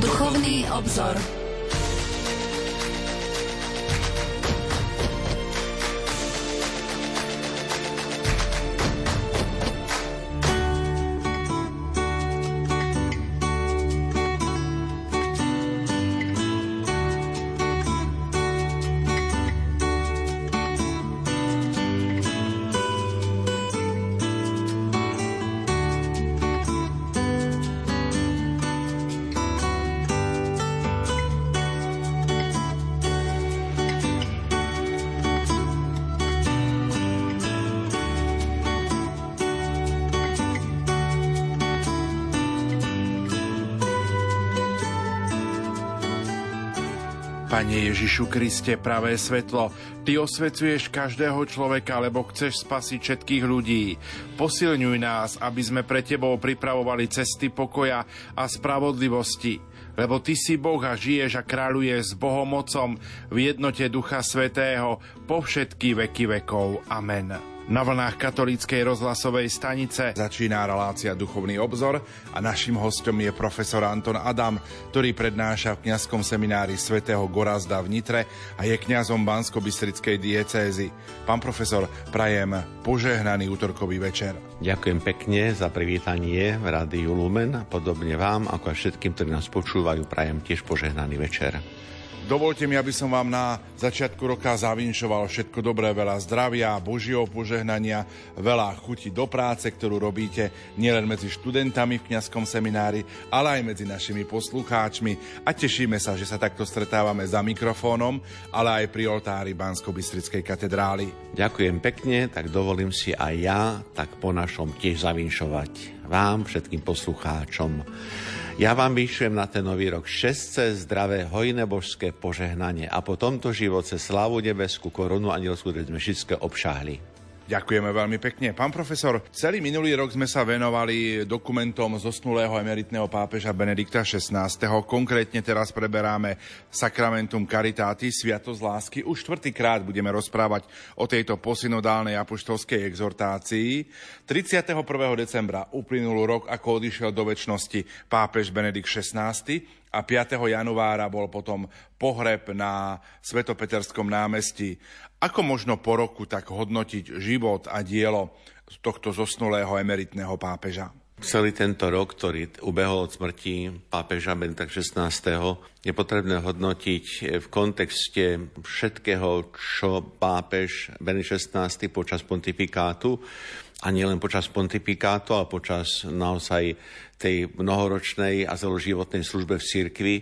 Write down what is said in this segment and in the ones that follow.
Duchovný obzor. Pane Ježišu Kriste, pravé svetlo, Ty osvecuješ každého človeka, lebo chceš spasiť všetkých ľudí. Posilňuj nás, aby sme pre Tebou pripravovali cesty pokoja a spravodlivosti, lebo Ty si Boh a žiješ a kráľuješ s Bohom Otcom v jednote Ducha Svetého po všetky veky vekov. Amen. Na vlnách katolíckej rozhlasovej stanice začína relácia Duchovný obzor a našim hostom je profesor Anton Adam, ktorý prednáša v kňazskom seminári svätého Gorazda v Nitre a je kňazom Bansko-Bystrickej diecézy. Pán profesor, prajem požehnaný útorkový večer. Ďakujem pekne za privítanie v Rádiu Lumen a podobne vám, ako aj všetkým, ktorí nás počúvajú, prajem tiež požehnaný večer. Dovolte mi, aby som vám na začiatku roka zavinšoval všetko dobré, veľa zdravia, božieho požehnania, veľa chuti do práce, ktorú robíte nielen medzi študentami v kňazskom seminári, ale aj medzi našimi poslucháčmi a tešíme sa, že sa takto stretávame za mikrofónom, ale aj pri oltári Bansko-Bystrickej katedrály. Ďakujem pekne, tak dovolím si aj ja tak po našom tiež zavinšovať vám, všetkým poslucháčom. Ja vám vyšujem na ten nový rok šestce, zdravé, hojné božské požehnanie a po tomto živote slávu nebeskú korunu anielskú, sme všetko obšahli. Ďakujeme veľmi pekne. Pán profesor, celý minulý rok sme sa venovali dokumentom zosnulého emeritného pápeža Benedikta XVI. Konkrétne teraz preberáme Sacramentum Caritáti, Sviatosť lásky. Už štvrtýkrát budeme rozprávať o tejto posynodálnej apoštolskej exhortácii. 31. decembra uplynul rok, ako odišiel do väčšnosti pápež Benedikt XVI a 5. januára bol potom pohreb na Svetopeterskom námestí. Ako možno po roku tak hodnotiť život a dielo tohto zosnulého emeritného pápeža? Celý tento rok, ktorý ubehol od smrti pápeža Benedikta XVI. je potrebné hodnotiť v kontexte všetkého, čo pápež Benedikt XVI. počas pontifikátu a nielen počas pontifikátu, ale počas naozaj tej mnohoročnej a celoživotnej službe v cirkvi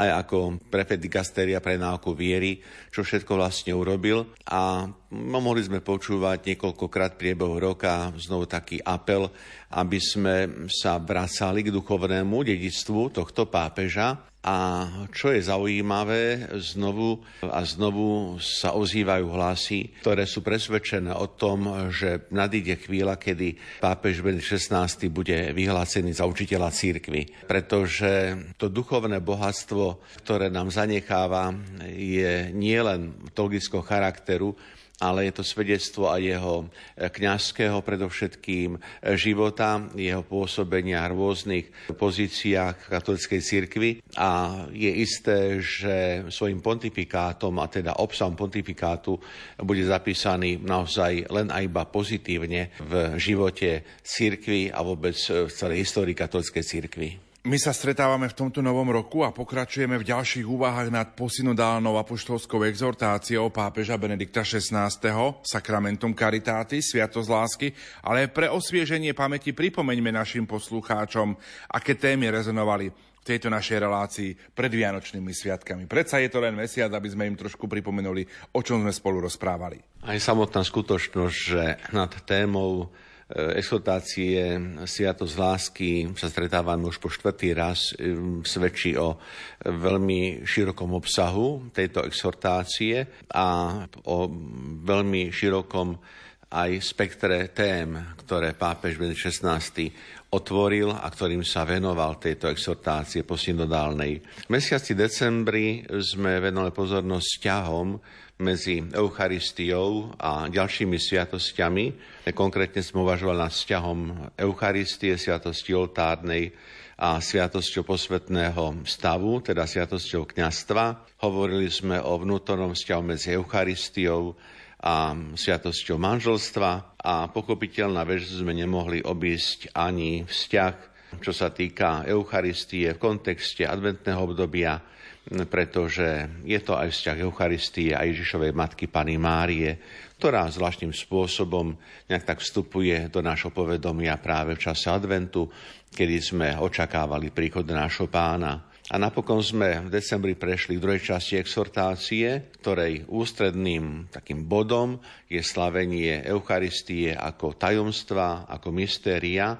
aj ako prefekt dikasteria pre náuku viery, čo všetko vlastne urobil. A mohli sme počúvať niekoľkokrát priebehu roka znovu taký apel, aby sme sa vracali k duchovnému dedictvu tohto pápeža a čo je zaujímavé, znovu a znovu sa ozývajú hlasy, ktoré sú presvedčené o tom, že nadíde chvíľa, kedy pápež Benedikt XVI bude vyhlásený za učiteľa církvy. Pretože to duchovné bohatstvo, ktoré nám zanecháva, je nielen teologického charakteru, ale je to svedectvo aj jeho eh, kňazského predovšetkým eh, života, jeho pôsobenia v rôznych pozíciách katolickej cirkvi a je isté, že svojim pontifikátom a teda obsahom pontifikátu bude zapísaný naozaj len a iba pozitívne v živote cirkvi a vôbec v celej histórii katolickej cirkvi. My sa stretávame v tomto novom roku a pokračujeme v ďalších úvahách nad posynodálnou apoštolskou exhortáciou pápeža Benedikta XVI. Sacramentum Caritáty, Sviatosť lásky, ale pre osvieženie pamäti pripomeňme našim poslucháčom, aké témy rezonovali v tejto našej relácii pred Vianočnými sviatkami. Predsa je to len mesiac, aby sme im trošku pripomenuli, o čom sme spolu rozprávali. Aj samotná skutočnosť, že nad témou exhortácie Sviatosť lásky sa stretávame už po štvrtý raz, eh, svedčí o veľmi širokom obsahu tejto exhortácie a o veľmi širokom aj spektre tém, ktoré pápež Benedikt XVI otvoril a ktorým sa venoval tejto exhortácie posynodálnej. V mesiaci decembri sme venovali pozornosť vzťahom medzi Eucharistiou a ďalšími sviatosťami. Konkrétne sme uvažovali nad vzťahom Eucharistie, sviatosti oltárnej a sviatosťou posvetného stavu, teda sviatosťou kňastva. Hovorili sme o vnútornom vzťahu medzi Eucharistiou a sviatosťou manželstva a pochopiteľná vec, že sme nemohli obísť ani vzťah, čo sa týka Eucharistie v kontexte adventného obdobia, pretože je to aj vzťah Eucharistie a Ježišovej matky Pany Márie, ktorá zvláštnym spôsobom nejak tak vstupuje do nášho povedomia práve v čase adventu, kedy sme očakávali príchod nášho pána. A napokon sme v decembri prešli k druhej časti exhortácie, ktorej ústredným takým bodom je slavenie Eucharistie ako tajomstva, ako mystéria.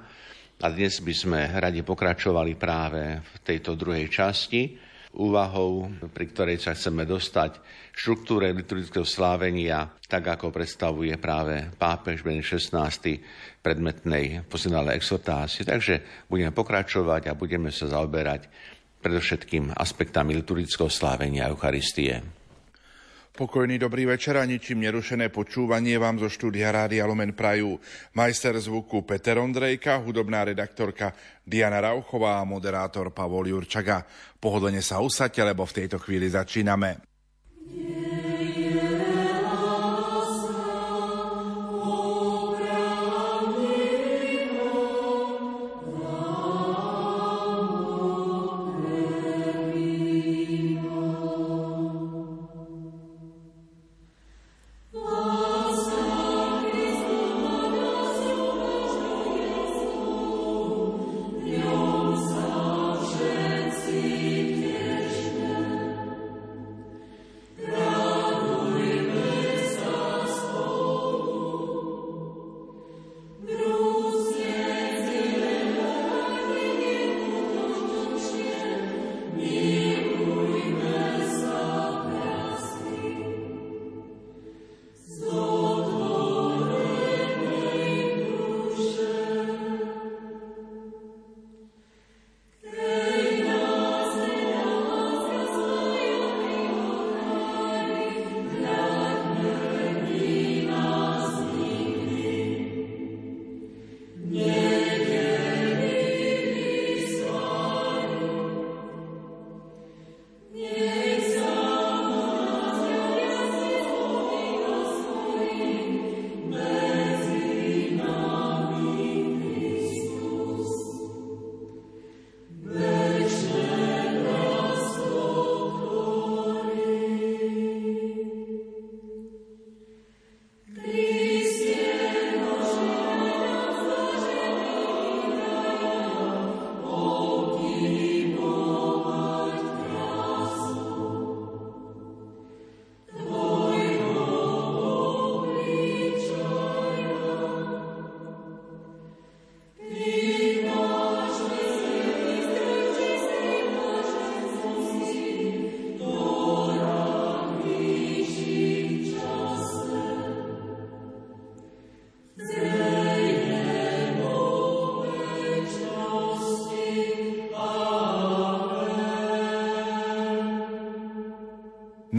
A dnes by sme radi pokračovali práve v tejto druhej časti úvahou, pri ktorej sa chceme dostať štruktúre liturgického slávenia, tak ako predstavuje práve pápež Benedikt XVI predmetnej poslednej exhortácie. Takže budeme pokračovať a budeme sa zaoberať predovšetkým aspektami liturgického slávenia Eucharistie. Pokojný dobrý večer a ničím nerušené počúvanie vám zo štúdia Rádia Lumen Prajú. Majster zvuku Peter Ondrejka, hudobná redaktorka Diana Rauchová a moderátor Pavol Jurčaga. Pohodlne sa usadte, lebo v tejto chvíli začíname. Yeah.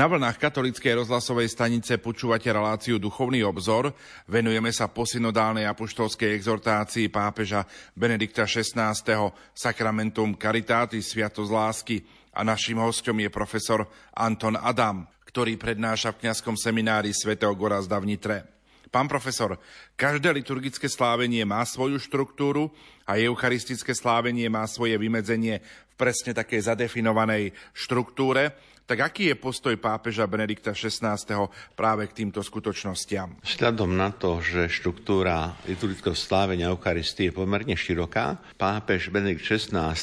Na vlnách katolíckej rozhlasovej stanice počúvate reláciu Duchovný obzor. Venujeme sa posynodálnej apoštolskej exhortácii pápeža Benedikta XVI. Sacramentum Caritatis Sviatosť lásky a našim hostom je profesor Anton Adam, ktorý prednáša v kňazskom seminári svätého Gorazda v Nitre. Pán profesor, každé liturgické slávenie má svoju štruktúru a eucharistické slávenie má svoje vymedzenie v presne takej zadefinovanej štruktúre. Tak aký je postoj pápeža Benedikta XVI. práve k týmto skutočnostiam? Vzhľadom na to, že štruktúra liturgického slávenia Eucharistie je pomerne široká, pápež Benedikt XVI.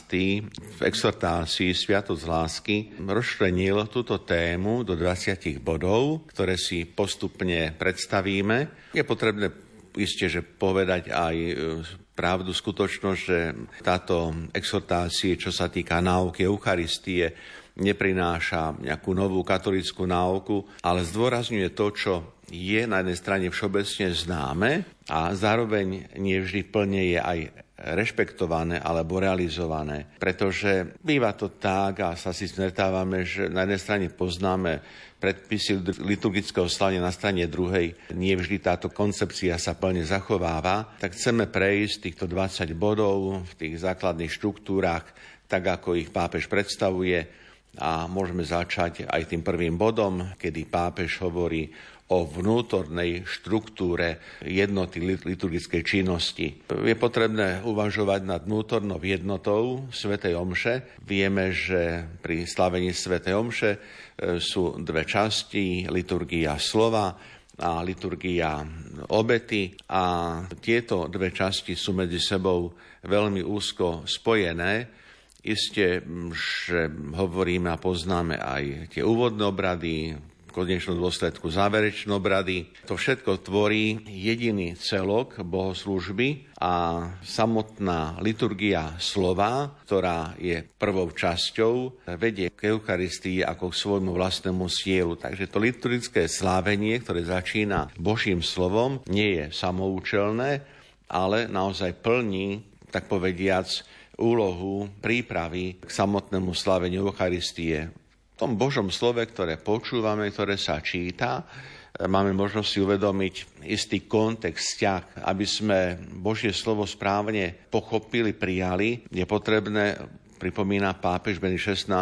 v exhortácii Sviatosť lásky rozšlenil túto tému do 20 bodov, ktoré si postupne predstavíme. Je potrebné isté, že povedať aj e, pravdu, skutočnosť, že táto exhortácie, čo sa týka náuky Eucharistie, neprináša nejakú novú katolickú náuku, ale zdôrazňuje to, čo je na jednej strane všeobecne známe a zároveň nie vždy plne je aj rešpektované alebo realizované. Pretože býva to tak a sa si stretávame, že na jednej strane poznáme predpisy liturgického slania na strane druhej, nie vždy táto koncepcia sa plne zachováva, tak chceme prejsť týchto 20 bodov v tých základných štruktúrach, tak ako ich pápež predstavuje. A môžeme začať aj tým prvým bodom, kedy pápež hovorí o vnútornej štruktúre jednoty liturgickej činnosti. Je potrebné uvažovať nad vnútornou jednotou Svetej Omše. Vieme, že pri slavení Svetej Omše e, sú dve časti, liturgia slova a liturgia obety a tieto dve časti sú medzi sebou veľmi úzko spojené. Isté, že hovoríme a poznáme aj tie úvodné obrady, konečnom dôsledku záverečné obrady. To všetko tvorí jediný celok bohoslúžby a samotná liturgia slova, ktorá je prvou časťou, vedie k Eucharistii ako k svojmu vlastnému cieľu. Takže to liturgické slávenie, ktoré začína Božím slovom, nie je samoučelné, ale naozaj plní, tak povediac, úlohu prípravy k samotnému sláveniu Eucharistie tom Božom slove, ktoré počúvame, ktoré sa číta, e, máme možnosť si uvedomiť istý kontext, vzťah, aby sme Božie slovo správne pochopili, prijali. Je potrebné, pripomína pápež Beni 16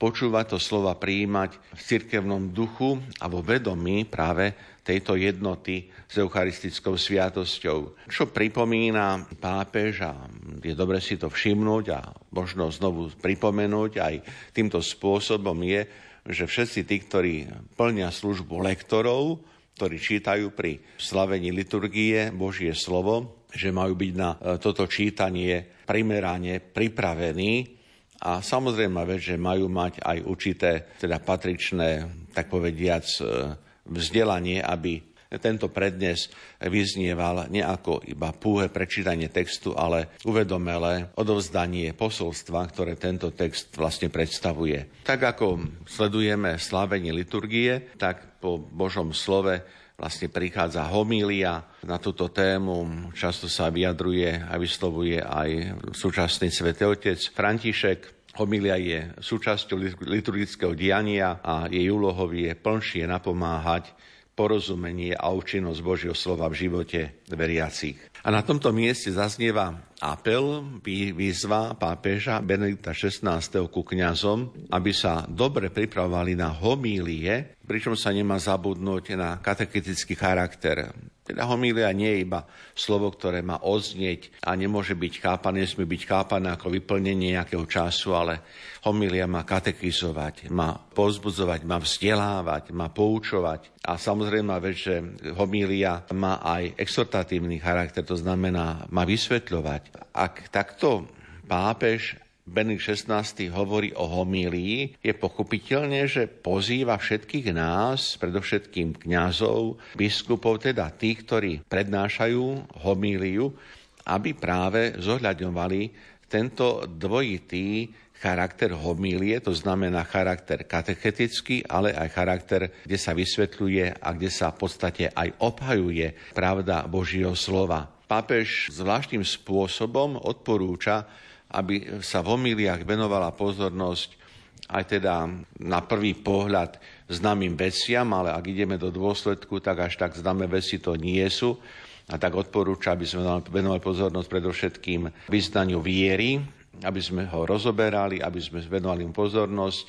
počúvať to slova, prijímať v cirkevnom duchu a vo vedomí práve tejto jednoty s eucharistickou sviatosťou. Čo pripomína pápež a je dobre si to všimnúť a možno znovu pripomenúť aj týmto spôsobom je, že všetci tí, ktorí plnia službu lektorov, ktorí čítajú pri slavení liturgie Božie slovo, že majú byť na toto čítanie primerane pripravení a samozrejme že majú mať aj určité, teda patričné, tak povediac, e, vzdelanie, aby tento prednes vyznieval nie ako iba púhe prečítanie textu, ale uvedomelé odovzdanie posolstva, ktoré tento text vlastne predstavuje. Tak ako sledujeme slávenie liturgie, tak po Božom slove vlastne prichádza homília na túto tému. Často sa vyjadruje a vyslovuje aj súčasný svätý otec František. Homília je súčasťou liturgického diania a jej úlohou je plnšie napomáhať porozumenie a účinnosť Božieho slova v živote veriacich. A na tomto mieste zaznieva apel, výzva pápeža Benedikta XVI. ku kňazom, aby sa dobre pripravovali na homílie, pričom sa nemá zabudnúť na katechetický charakter teda homília nie je iba slovo, ktoré má odznieť a nemôže byť chápané, nesmie byť chápané ako vyplnenie nejakého času, ale homília má katechizovať, má pozbudzovať, má vzdelávať, má poučovať. A samozrejme že homília má aj exhortatívny charakter, to znamená, má vysvetľovať. Ak takto pápež Benedikt XVI hovorí o homílii, je pochopiteľné, že pozýva všetkých nás, predovšetkým kňazov, biskupov, teda tých, ktorí prednášajú homíliu, aby práve zohľadňovali tento dvojitý charakter homílie, to znamená charakter katechetický, ale aj charakter, kde sa vysvetľuje a kde sa v podstate aj obhajuje pravda Božieho slova. Pápež zvláštnym spôsobom odporúča aby sa v homíliách venovala pozornosť aj teda na prvý pohľad známym veciam, ale ak ideme do dôsledku, tak až tak známe veci to nie sú. A tak odporúča, aby sme venovali pozornosť predovšetkým vyznaniu viery, aby sme ho rozoberali, aby sme venovali mu pozornosť,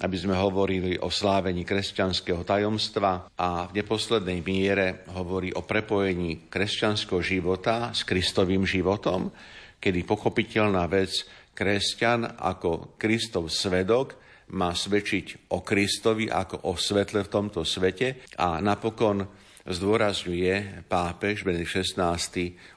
aby sme hovorili o slávení kresťanského tajomstva a v neposlednej miere hovorí o prepojení kresťanského života s Kristovým životom, kedy pochopiteľná vec, kresťan ako Kristov svedok má svedčiť o Kristovi ako o svetle v tomto svete a napokon zdôrazňuje pápež Benedikt XVI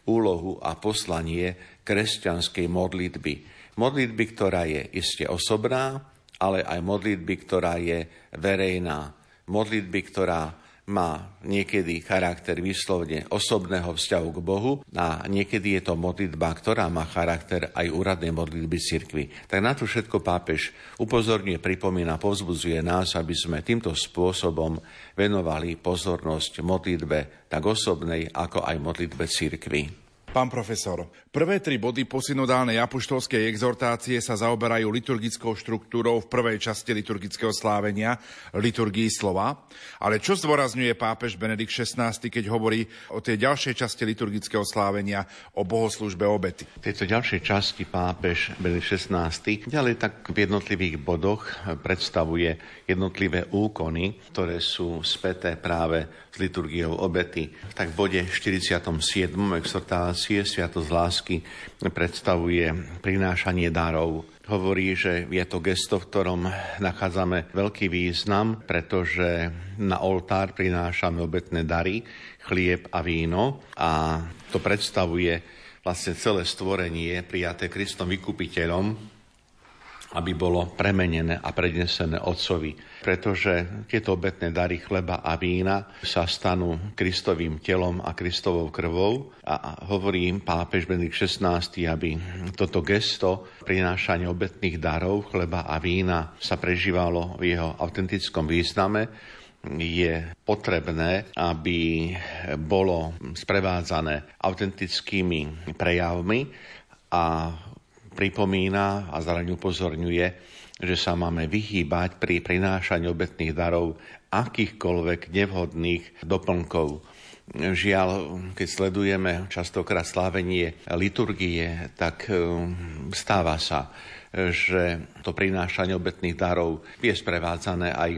úlohu a poslanie kresťanskej modlitby. Modlitby, ktorá je iste osobná, ale aj modlitby, ktorá je verejná. Modlitby, ktorá má niekedy charakter vyslovne osobného vzťahu k Bohu a niekedy je to modlitba, ktorá má charakter aj úradnej modlitby cirkvi. Tak na to všetko pápež upozorňuje, pripomína, povzbudzuje nás, aby sme týmto spôsobom venovali pozornosť modlitbe tak osobnej, ako aj modlitbe cirkvi. Pán profesor, prvé tri body posynodálnej apoštolskej exhortácie sa zaoberajú liturgickou štruktúrou v prvej časti liturgického slávenia, liturgii slova. Ale čo zdôrazňuje pápež Benedikt XVI, keď hovorí o tej ďalšej časti liturgického slávenia, o bohoslužbe obety? V tejto ďalšej časti pápež Benedikt XVI ďalej tak v jednotlivých bodoch predstavuje jednotlivé úkony, ktoré sú späté práve s liturgiou obety. Tak v bode 47. exhortácie Sviatosť lásky predstavuje prinášanie darov. Hovorí, že je to gesto, v ktorom nachádzame veľký význam, pretože na oltár prinášame obetné dary, chlieb a víno a to predstavuje vlastne celé stvorenie prijaté Kristom vykupiteľom, aby bolo premenené a prednesené Otcovi. Pretože tieto obetné dary chleba a vína sa stanú Kristovým telom a Kristovou krvou a hovorí im pápež Benedikt XVI, aby toto gesto prinášania obetných darov chleba a vína sa prežívalo v jeho autentickom význame, je potrebné, aby bolo sprevádzané autentickými prejavmi a pripomína a zároveň upozorňuje, že sa máme vyhýbať pri prinášaní obetných darov akýchkoľvek nevhodných doplnkov. Žiaľ, keď sledujeme častokrát slávenie liturgie, tak e, stáva sa, že to prinášanie obetných darov je sprevádzané aj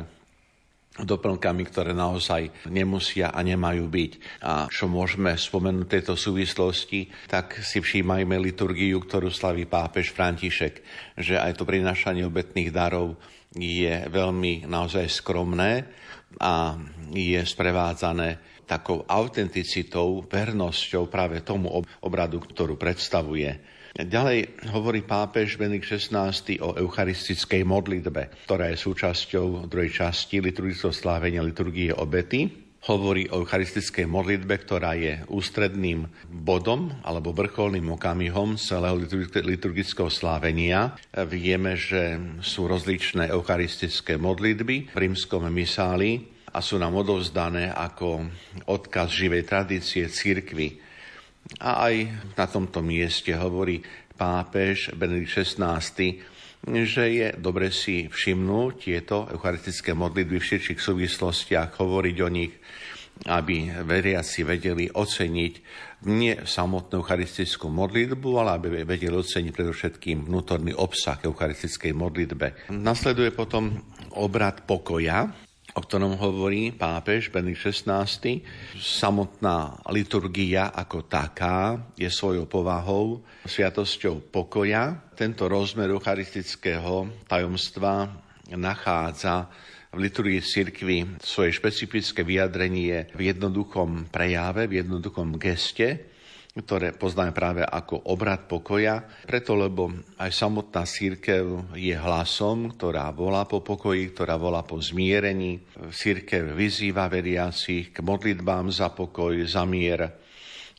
doplnkami, ktoré naozaj nemusia a nemajú byť. A čo môžeme spomenúť tejto súvislosti, tak si všímajme liturgiu, ktorú slaví pápež František, že aj to prinášanie obetných darov je veľmi naozaj skromné a je sprevádzané takou autenticitou, vernosťou práve tomu obradu, ktorú predstavuje. Ďalej hovorí pápež Benik XVI o eucharistickej modlitbe, ktorá je súčasťou druhej časti liturgického slávenia liturgie obety. Hovorí o eucharistickej modlitbe, ktorá je ústredným bodom alebo vrcholným okamihom celého liturgického slávenia. Vieme, že sú rozličné eucharistické modlitby v rímskom misáli a sú nám odovzdané ako odkaz živej tradície církvy a aj na tomto mieste hovorí pápež Benedikt XVI, že je dobre si všimnúť tieto eucharistické modlitby v širších súvislostiach, hovoriť o nich, aby veriaci vedeli oceniť nie samotnú eucharistickú modlitbu, ale aby vedeli oceniť predovšetkým vnútorný obsah eucharistickej modlitbe. Nasleduje potom obrad pokoja, o ktorom hovorí pápež Benedikt XVI. Samotná liturgia ako taká je svojou povahou, sviatosťou pokoja. Tento rozmer eucharistického tajomstva nachádza v liturgii cirkvi svoje špecifické vyjadrenie v jednoduchom prejave, v jednoduchom geste, ktoré poznáme práve ako obrad pokoja, preto lebo aj samotná církev je hlasom, ktorá volá po pokoji, ktorá volá po zmierení. Církev vyzýva veriacich k modlitbám za pokoj, za mier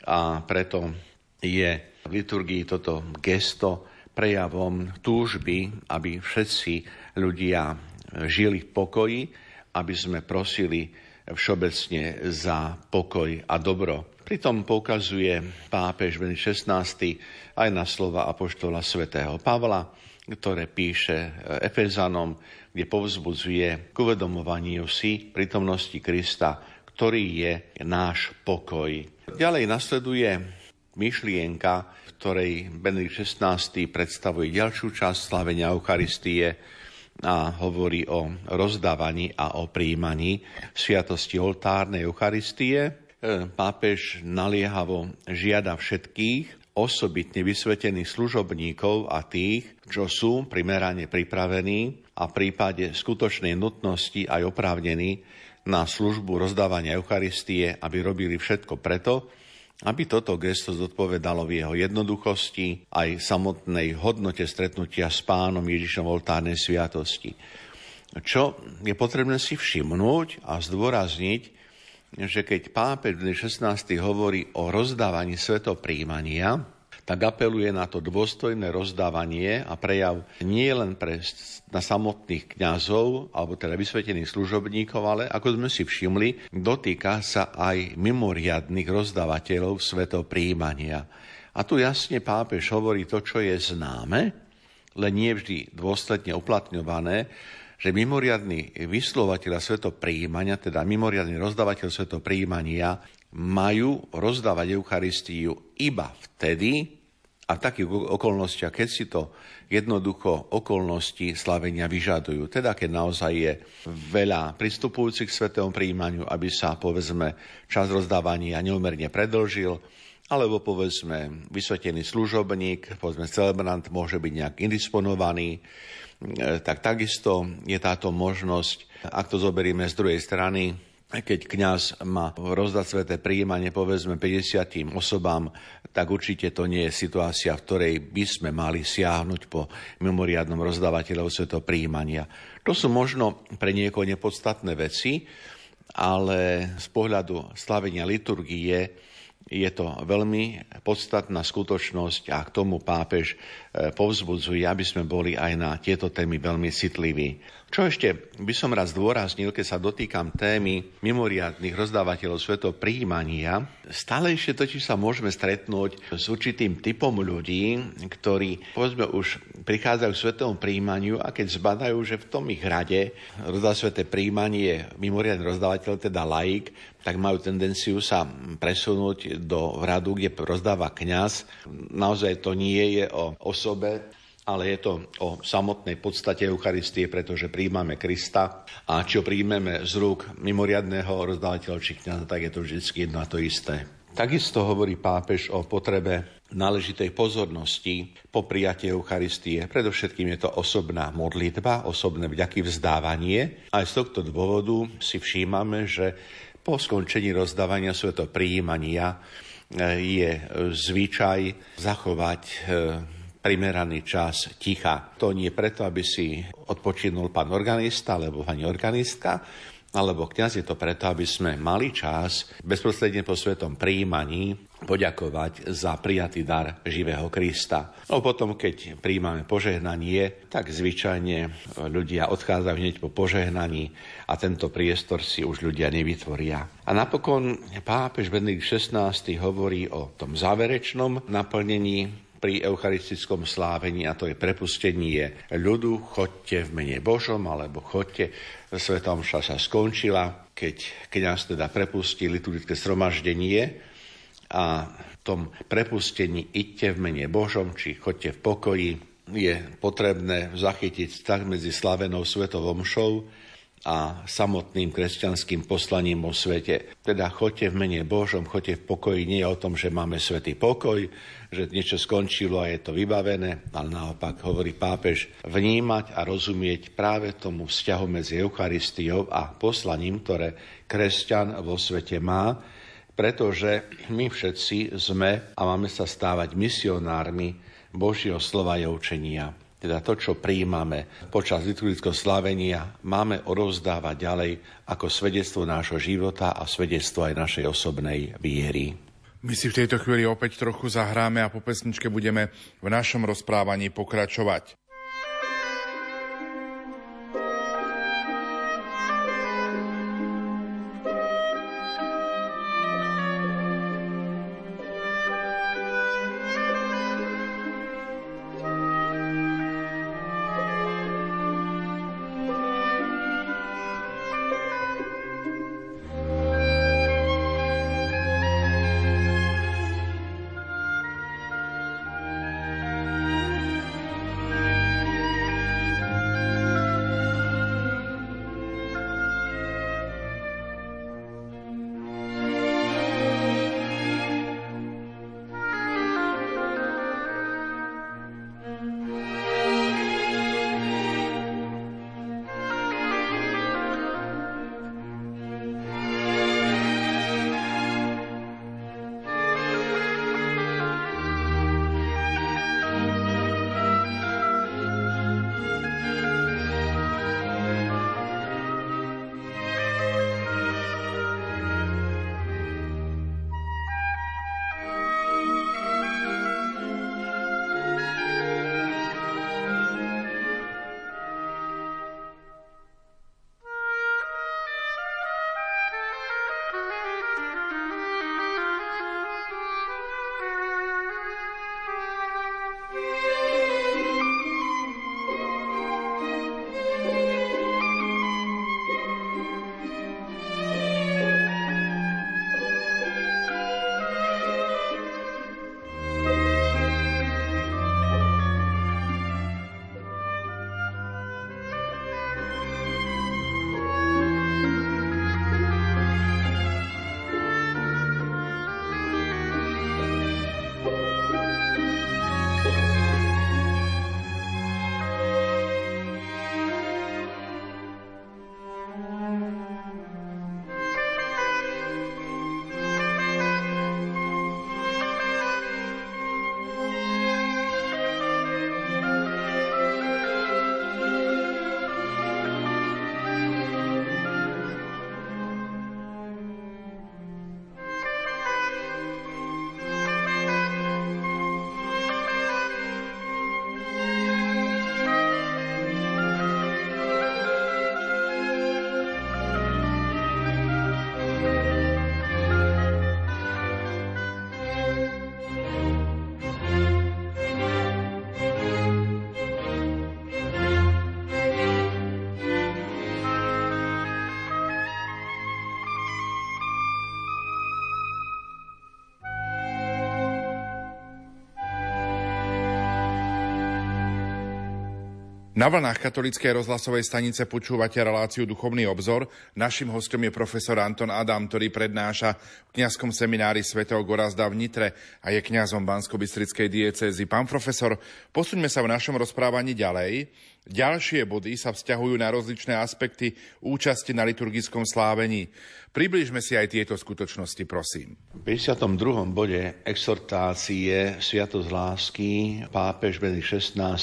a preto je v liturgii toto gesto prejavom túžby, aby všetci ľudia žili v pokoji, aby sme prosili všeobecne za pokoj a dobro. Pritom poukazuje pápež Benedikt XVI aj na slova apoštola svätého Pavla, ktoré píše Efezanom, kde povzbudzuje k uvedomovaniu si prítomnosti Krista, ktorý je náš pokoj. Ďalej nasleduje myšlienka, v ktorej Benedikt XVI predstavuje ďalšiu časť slavenia Eucharistie a hovorí o rozdávaní a o príjmaní sviatosti oltárnej Eucharistie, E, pápež naliehavo žiada všetkých osobitne vysvetených služobníkov a tých, čo sú primerane pripravení a v prípade skutočnej nutnosti aj oprávnení na službu rozdávania Eucharistie, aby robili všetko preto, aby toto gesto zodpovedalo v jeho jednoduchosti aj samotnej hodnote stretnutia s pánom Ježišom v oltárnej sviatosti. Čo je potrebné si všimnúť a zdôrazniť, že keď pápež 16. hovorí o rozdávaní svetopríjmania, tak apeluje na to dôstojné rozdávanie a prejav nie len pre, na samotných kňazov, alebo teda vysvetených služobníkov, ale ako sme si všimli, dotýka sa aj mimoriadných rozdávateľov svetopríjmania. A tu jasne pápež hovorí to, čo je známe, len nie vždy dôsledne uplatňované, že mimoriadný vyslovateľ svetopríjmania, teda mimoriadný rozdávateľ svetopríjmania, majú rozdávať Eucharistiu iba vtedy a v takých okolnostiach, keď si to jednoducho okolnosti slavenia vyžadujú. Teda keď naozaj je veľa pristupujúcich k svetému príjmaniu, aby sa povedzme čas rozdávania neumerne predlžil, alebo povedzme vysvetený služobník, povedzme celebrant môže byť nejak indisponovaný, E, tak takisto je táto možnosť, ak to zoberieme z druhej strany, keď kňaz má rozdať sveté príjmanie povedzme 50 osobám, tak určite to nie je situácia, v ktorej by sme mali siahnuť po mimoriadnom rozdávateľov sveto príjmania. To sú možno pre niekoho nepodstatné veci, ale z pohľadu slavenia liturgie je to veľmi podstatná skutočnosť a k tomu pápež e, povzbudzuje, aby sme boli aj na tieto témy veľmi citliví. Čo ešte by som raz zdôraznil, keď sa dotýkam témy mimoriadných rozdávateľov svetov príjmania, stále ešte totiž sa môžeme stretnúť s určitým typom ľudí, ktorí povedzme už prichádzajú k svetovom príjmaniu a keď zbadajú, že v tom ich rade rozdá sveté príjmanie mimoriadný rozdávateľ, teda laik, tak majú tendenciu sa presunúť do radu, kde rozdáva kňaz. Naozaj to nie je o osobe, ale je to o samotnej podstate Eucharistie, pretože príjmame Krista a čo príjmeme z rúk mimoriadného rozdávateľa či kniaza, tak je to vždy jedno a to isté. Takisto hovorí pápež o potrebe náležitej pozornosti po prijatí Eucharistie. Predovšetkým je to osobná modlitba, osobné vďaky vzdávanie. Aj z tohto dôvodu si všímame, že po skončení rozdávania sveto prijímania eh, je zvyčaj zachovať eh, primeraný čas ticha. To nie preto, aby si odpočinul pán organista alebo pani organistka, alebo kňaz je to preto, aby sme mali čas bezprostredne po svetom príjmaní poďakovať za prijatý dar živého Krista. No potom, keď príjmame požehnanie, tak zvyčajne ľudia odchádzajú hneď po požehnaní a tento priestor si už ľudia nevytvoria. A napokon pápež Benedikt XVI hovorí o tom záverečnom naplnení pri eucharistickom slávení a to je prepustenie ľudu, chodte v mene Božom alebo chodte. Svetom sa skončila, keď kniaz teda prepustí liturgické sromaždenie a v tom prepustení idte v mene Božom, či chodte v pokoji, je potrebné zachytiť tak medzi slavenou svetovou mšou a samotným kresťanským poslaním vo svete. Teda choďte v mene Božom, choďte v pokoji, nie o tom, že máme svetý pokoj, že niečo skončilo a je to vybavené, ale naopak hovorí pápež vnímať a rozumieť práve tomu vzťahu medzi Eucharistiou a poslaním, ktoré kresťan vo svete má, pretože my všetci sme a máme sa stávať misionármi Božieho slova a učenia teda to, čo prijímame počas liturgického slavenia, máme odovzdávať ďalej ako svedectvo nášho života a svedectvo aj našej osobnej viery. My si v tejto chvíli opäť trochu zahráme a po pesničke budeme v našom rozprávaní pokračovať. Na vlnách katolíckej rozhlasovej stanice počúvate reláciu Duchovný obzor. Našim hostom je profesor Anton Adam, ktorý prednáša v kňazskom seminári svätého Gorazda v Nitre a je kňazom Bansko-Bystrickej diecézy. Pán profesor, posuňme sa v našom rozprávaní ďalej. Ďalšie body sa vzťahujú na rozličné aspekty účasti na liturgickom slávení. Približme si aj tieto skutočnosti, prosím. V 52. bode exhortácie Sviatosť lásky pápež Benedikt XVI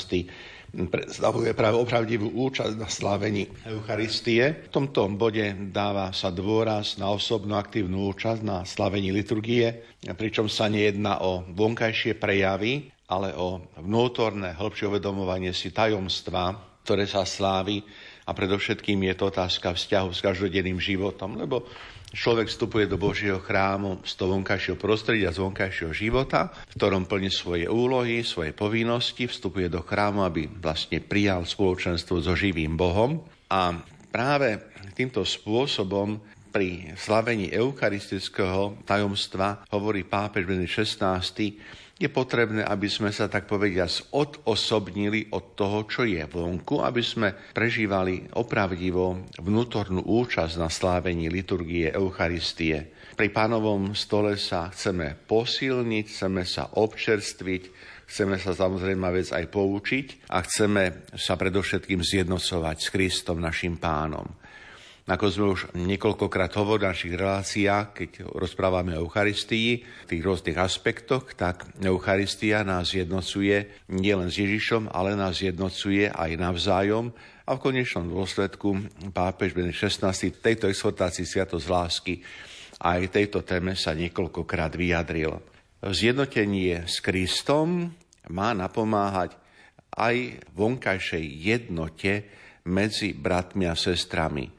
predstavuje práve opravdivú účasť na slávení Eucharistie. V tomto bode dáva sa dôraz na osobnú aktívnu účasť na slávení liturgie, pričom sa nejedná o vonkajšie prejavy, ale o vnútorné hĺbšie uvedomovanie si tajomstva, ktoré sa slávi a predovšetkým je to otázka vzťahu s každodenným životom, lebo Človek vstupuje do Božieho chrámu z toho vonkajšieho prostredia, z vonkajšieho života, v ktorom plní svoje úlohy, svoje povinnosti, vstupuje do chrámu, aby vlastne prijal spoločenstvo so živým Bohom. A práve týmto spôsobom pri slavení eukaristického tajomstva hovorí pápež Benedikt XVI, je potrebné, aby sme sa tak povediať odosobnili od toho, čo je vonku, aby sme prežívali opravdivo vnútornú účasť na slávení liturgie Eucharistie. Pri pánovom stole sa chceme posilniť, chceme sa občerstviť, chceme sa samozrejme vec aj poučiť a chceme sa predovšetkým zjednocovať s Kristom, našim pánom. Ako sme už niekoľkokrát hovorili v našich reláciách, keď rozprávame o Eucharistii, v tých rôznych aspektoch, tak Eucharistia nás jednocuje nielen s Ježišom, ale nás jednocuje aj navzájom a v konečnom dôsledku pápež Benedikt XVI tejto exhortácii Sviatosť lásky aj tejto téme sa niekoľkokrát vyjadril. Zjednotenie s Kristom má napomáhať aj vonkajšej jednote medzi bratmi a sestrami.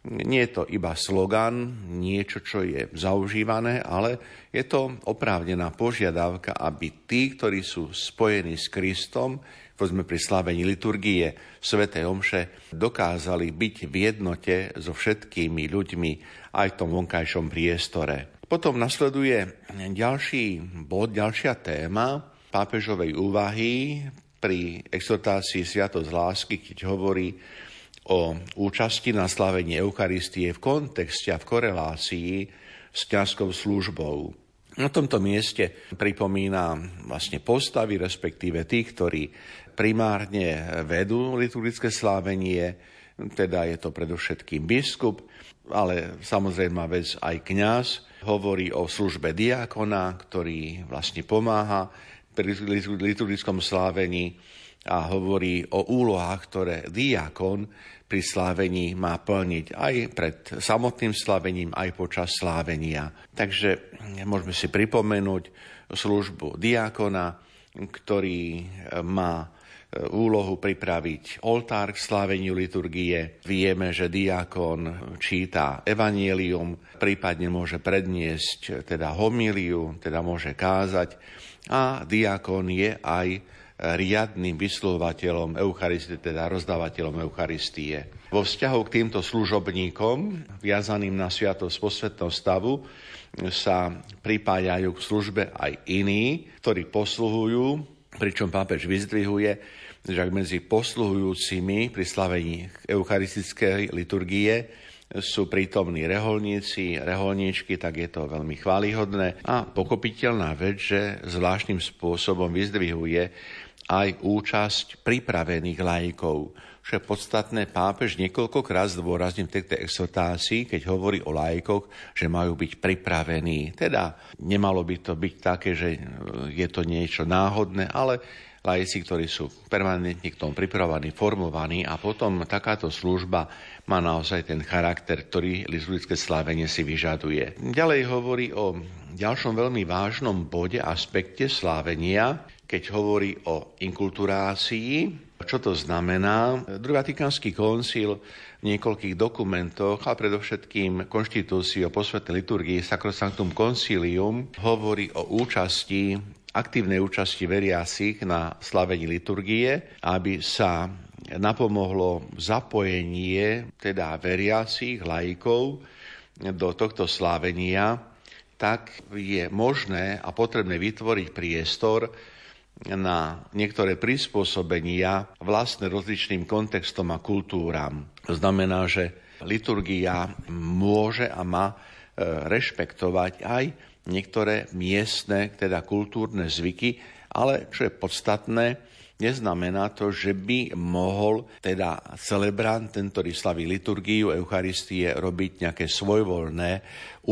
Nie je to iba slogan, niečo, čo je zaužívané, ale je to oprávnená požiadavka, aby tí, ktorí sú spojení s Kristom, povedzme pri slavení liturgie Sv. Omše, dokázali byť v jednote so všetkými ľuďmi aj v tom vonkajšom priestore. Potom nasleduje ďalší bod, ďalšia téma pápežovej úvahy pri exhortácii Sviatosť lásky, keď hovorí o účasti na slavení Eucharistie v kontexte a v korelácii s kňazskou službou. Na tomto mieste pripomína vlastne postavy, respektíve tých, ktorí primárne vedú liturgické slávenie, teda je to predovšetkým biskup, ale samozrejme vec aj kňaz. Hovorí o službe diakona, ktorý vlastne pomáha pri liturgickom slávení a hovorí o úlohách, ktoré diakon pri slávení má plniť aj pred samotným slávením, aj počas slávenia. Takže môžeme si pripomenúť službu diakona, ktorý má e, úlohu pripraviť oltár k sláveniu liturgie. Vieme, že diakon číta evanielium, prípadne môže predniesť teda homíliu, teda môže kázať a diakon je aj riadným vyslovateľom Eucharistie, teda rozdávateľom Eucharistie. Vo vzťahu k týmto služobníkom, viazaným na sviatosť posvetného stavu, sa pripájajú k službe aj iní, ktorí posluhujú, pričom pápež vyzdvihuje, že ak medzi posluhujúcimi pri slavení eucharistickej liturgie sú prítomní reholníci, reholníčky, tak je to veľmi chválihodné a pokopiteľná vec, že zvláštnym spôsobom vyzdvihuje aj účasť pripravených lajkov. Čo je podstatné, pápež niekoľkokrát zdôraznil v tejto exhortácii, keď hovorí o lajkoch, že majú byť pripravení. Teda nemalo by to byť také, že je to niečo náhodné, ale lajci, ktorí sú permanentne k tomu pripravovaní, formovaní a potom takáto služba má naozaj ten charakter, ktorý liturgické slávenie si vyžaduje. Ďalej hovorí o ďalšom veľmi vážnom bode, aspekte slávenia, keď hovorí o inkulturácii. Čo to znamená? Druhý Vatikánsky koncil v niekoľkých dokumentoch a predovšetkým konštitúcii o posvetnej liturgii Sacrosanctum Concilium hovorí o účasti aktívnej účasti veriacich na slavení liturgie, aby sa napomohlo zapojenie teda veriacich, laikov do tohto slávenia, tak je možné a potrebné vytvoriť priestor na niektoré prispôsobenia vlastne rozličným kontextom a kultúram. To znamená, že liturgia môže a má e, rešpektovať aj niektoré miestne, teda kultúrne zvyky, ale čo je podstatné, Neznamená to, že by mohol teda celebrant, ten, ktorý slaví liturgiu Eucharistie, robiť nejaké svojvoľné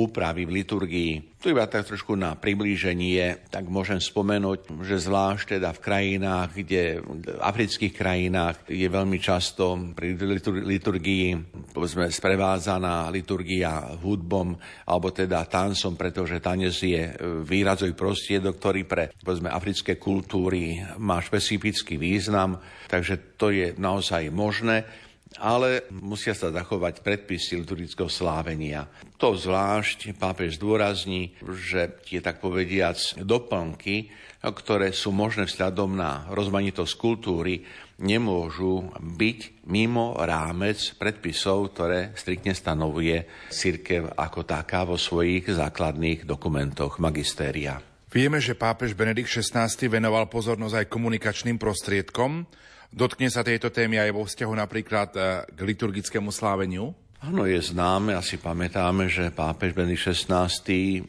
úpravy v liturgii. Tu iba tak trošku na priblíženie, tak môžem spomenúť, že zvlášť teda v krajinách, kde v afrických krajinách je veľmi často pri liturgii povedzme sprevádzaná liturgia hudbom alebo teda tancom, pretože tanec je výrazový prostriedok, ktorý pre povedzme africké kultúry má špecifický význam, takže to je naozaj možné ale musia sa zachovať predpisy liturgického slávenia. To zvlášť pápež zdôrazní, že tie tak povediac doplnky, ktoré sú možné vzhľadom na rozmanitosť kultúry, nemôžu byť mimo rámec predpisov, ktoré striktne stanovuje církev ako taká vo svojich základných dokumentoch magistéria. Vieme, že pápež Benedikt XVI venoval pozornosť aj komunikačným prostriedkom. Dotkne sa tejto témy aj vo vzťahu napríklad e, k liturgickému sláveniu? Áno, je známe, asi pamätáme, že pápež Benedikt XVI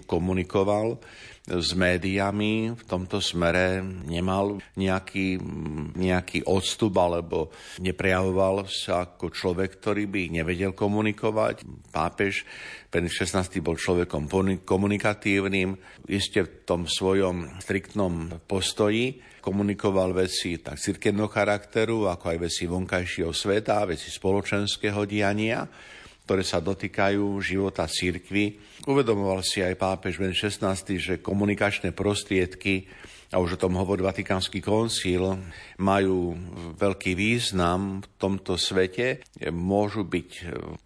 komunikoval s médiami v tomto smere nemal nejaký, nejaký odstup alebo neprejavoval sa ako človek, ktorý by nevedel komunikovať. Pápež Benedikt XVI bol človekom komunikatívnym, iste v tom svojom striktnom postoji komunikoval veci tak cirkevného charakteru, ako aj veci vonkajšieho sveta, veci spoločenského diania, ktoré sa dotýkajú života církvy. Uvedomoval si aj pápež Ben 16, že komunikačné prostriedky a už o tom hovorí Vatikánsky koncil, majú veľký význam v tomto svete, môžu byť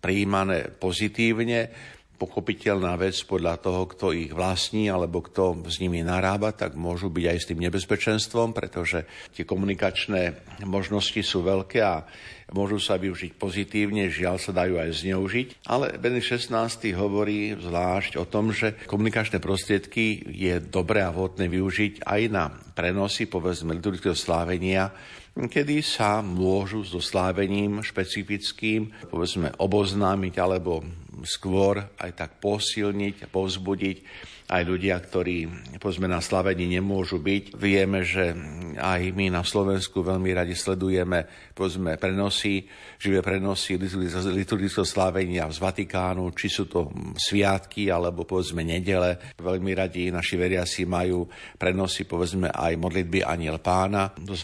prijímané pozitívne, pochopiteľná vec podľa toho, kto ich vlastní alebo kto s nimi narába, tak môžu byť aj s tým nebezpečenstvom, pretože tie komunikačné možnosti sú veľké a môžu sa využiť pozitívne, žiaľ sa dajú aj zneužiť. Ale Benedikt XVI hovorí zvlášť o tom, že komunikačné prostriedky je dobré a vhodné využiť aj na prenosy, povedzme, liturgického slávenia, kedy sa môžu so slávením špecifickým, povedzme, oboznámiť alebo skôr aj tak posilniť, povzbudiť aj ľudia, ktorí povedzme na slavení nemôžu byť. Vieme, že aj my na Slovensku veľmi radi sledujeme povedzme prenosy, živé prenosy liturgického slávenia z Vatikánu, či sú to sviatky alebo povedzme nedele. Veľmi radi naši veriaci majú prenosy povedzme aj modlitby Aniel Pána do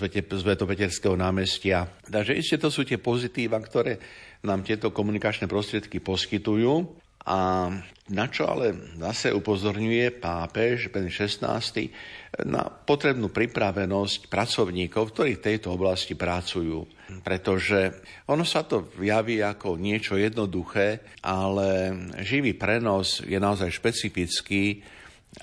Svetopeterského námestia. Takže ešte to sú tie pozitíva, ktoré nám tieto komunikačné prostriedky poskytujú. A na čo ale zase upozorňuje pápež Ben 16. na potrebnú pripravenosť pracovníkov, ktorí v tejto oblasti pracujú. Pretože ono sa to javí ako niečo jednoduché, ale živý prenos je naozaj špecifický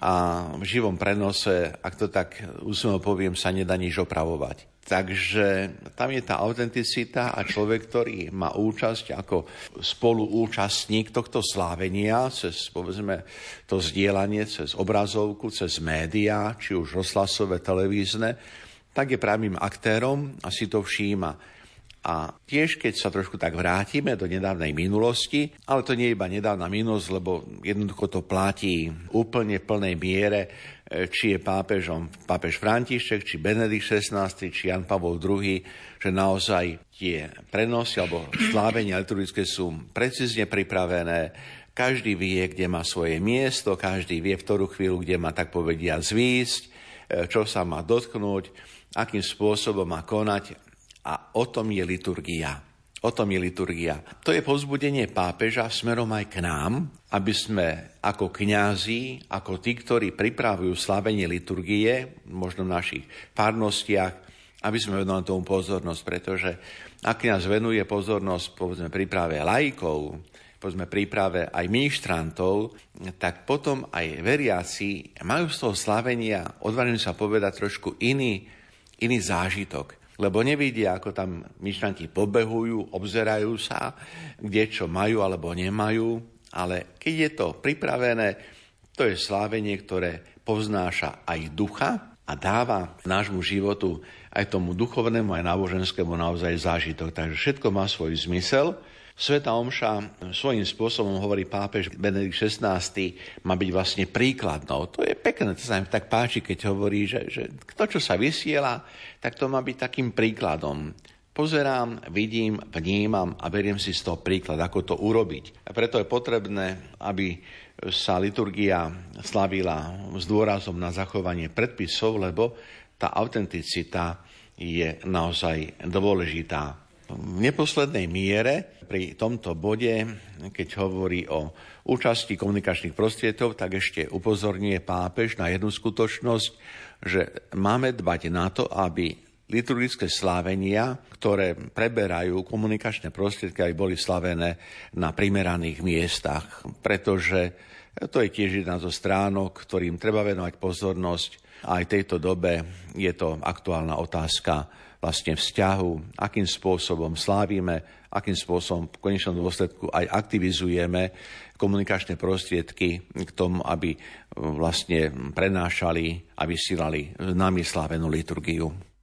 a v živom prenose, ak to tak úsmevom poviem, sa nedá nič opravovať. Takže tam je tá autenticita a človek, ktorý má účasť ako spoluúčastník tohto slávenia cez, povedzme, to zdieľanie cez obrazovku, cez médiá, či už rozhlasové, televízne, tak je právým aktérom a si to všíma. A tiež, keď sa trošku tak vrátime do nedávnej minulosti, ale to nie je iba nedávna minulosť, lebo jednoducho to platí úplne plnej miere, či je pápežom pápež František, či Benedikt XVI, či Jan Pavol II, že naozaj tie prenosy alebo slávenia liturgické sú precízne pripravené, každý vie, kde má svoje miesto, každý vie v ktorú chvíľu, kde má tak povedia zvísť, e, čo sa má dotknúť, akým spôsobom má konať a o tom je liturgia. O tom je liturgia. To je povzbudenie pápeža smerom aj k nám, aby sme ako kňazi, ako tí, ktorí pripravujú slavenie liturgie, možno v našich párnostiach, aby sme venovali tomu pozornosť, pretože ak kňaz venuje pozornosť povedzme príprave lajkov, povedzme príprave aj ministrantov, tak potom aj veriaci majú z toho slavenia, odvážim sa povedať, trošku iný, iný zážitok lebo nevidia, ako tam myšľanti pobehujú, obzerajú sa, kde čo majú alebo nemajú, ale keď je to pripravené, to je slávenie, ktoré poznáša aj ducha, a dáva nášmu životu aj tomu duchovnému, aj náboženskému naozaj zážitok. Takže všetko má svoj zmysel. Sveta Omša svojím spôsobom hovorí pápež Benedikt XVI má byť vlastne príkladnou. To je pekné, to sa mi tak páči, keď hovorí, že, že to, čo sa vysiela, tak to má byť takým príkladom. Pozerám, vidím, vnímam a beriem si z toho príklad, ako to urobiť. A preto je potrebné, aby sa liturgia slavila s dôrazom na zachovanie predpisov, lebo tá autenticita je naozaj dôležitá. V neposlednej miere pri tomto bode, keď hovorí o účasti komunikačných prostriedkov, tak ešte upozorňuje pápež na jednu skutočnosť, že máme dbať na to, aby liturgické slávenia, ktoré preberajú komunikačné prostriedky, aj boli slavené na primeraných miestach, pretože to je tiež jedna zo stránok, ktorým treba venovať pozornosť. Aj v tejto dobe je to aktuálna otázka vlastne vzťahu, akým spôsobom slávime, akým spôsobom v konečnom dôsledku aj aktivizujeme komunikačné prostriedky k tomu, aby vlastne prenášali a vysielali nami slávenú liturgiu.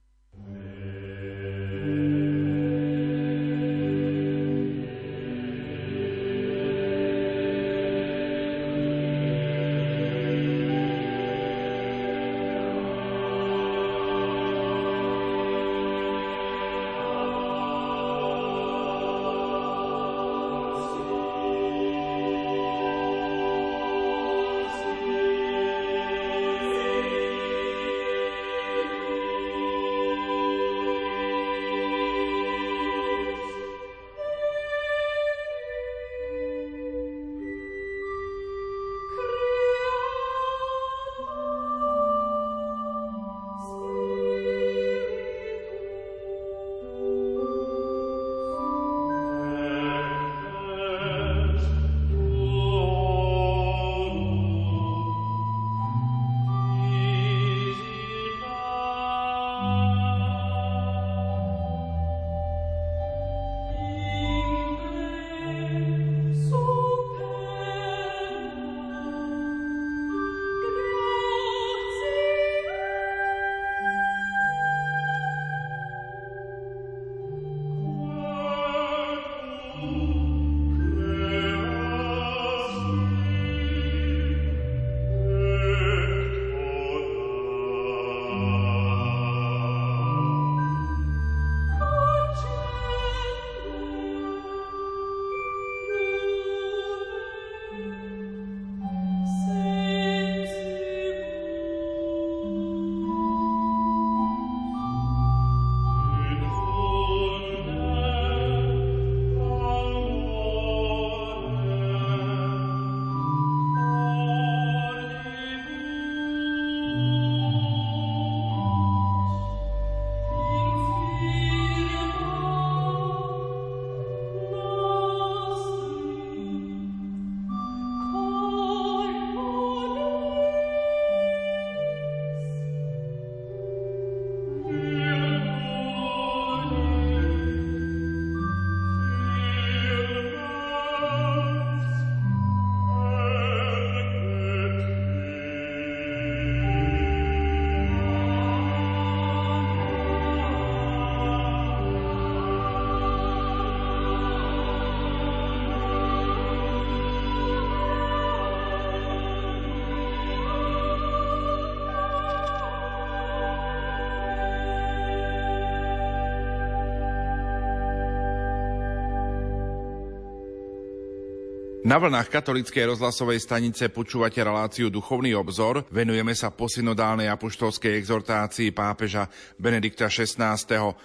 Na vlnách katolíckej rozhlasovej stanice počúvate reláciu Duchovný obzor. Venujeme sa posynodálnej apoštolskej exhortácii pápeža Benedikta XVI.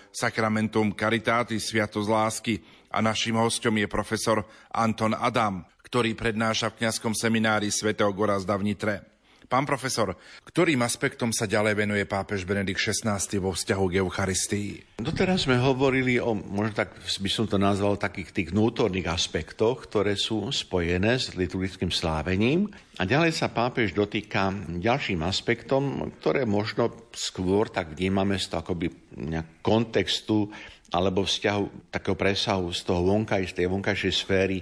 Sacramentum Caritatis Sviatosť lásky a našim hostom je profesor Anton Adam, ktorý prednáša v kňazskom seminári svätého Gorazda v Nitre. Pán profesor, ktorým aspektom sa ďalej venuje pápež Benedikt XVI vo vzťahu k Eucharistii? Doteraz sme hovorili o, možno tak by som to nazval, takých tých vnútorných aspektoch, ktoré sú spojené s liturgickým slávením. A ďalej sa pápež dotýka ďalším aspektom, ktoré možno skôr tak vnímame z toho akoby kontextu alebo vzťahu takého presahu z toho vonkaj, z tej vonkajšej sféry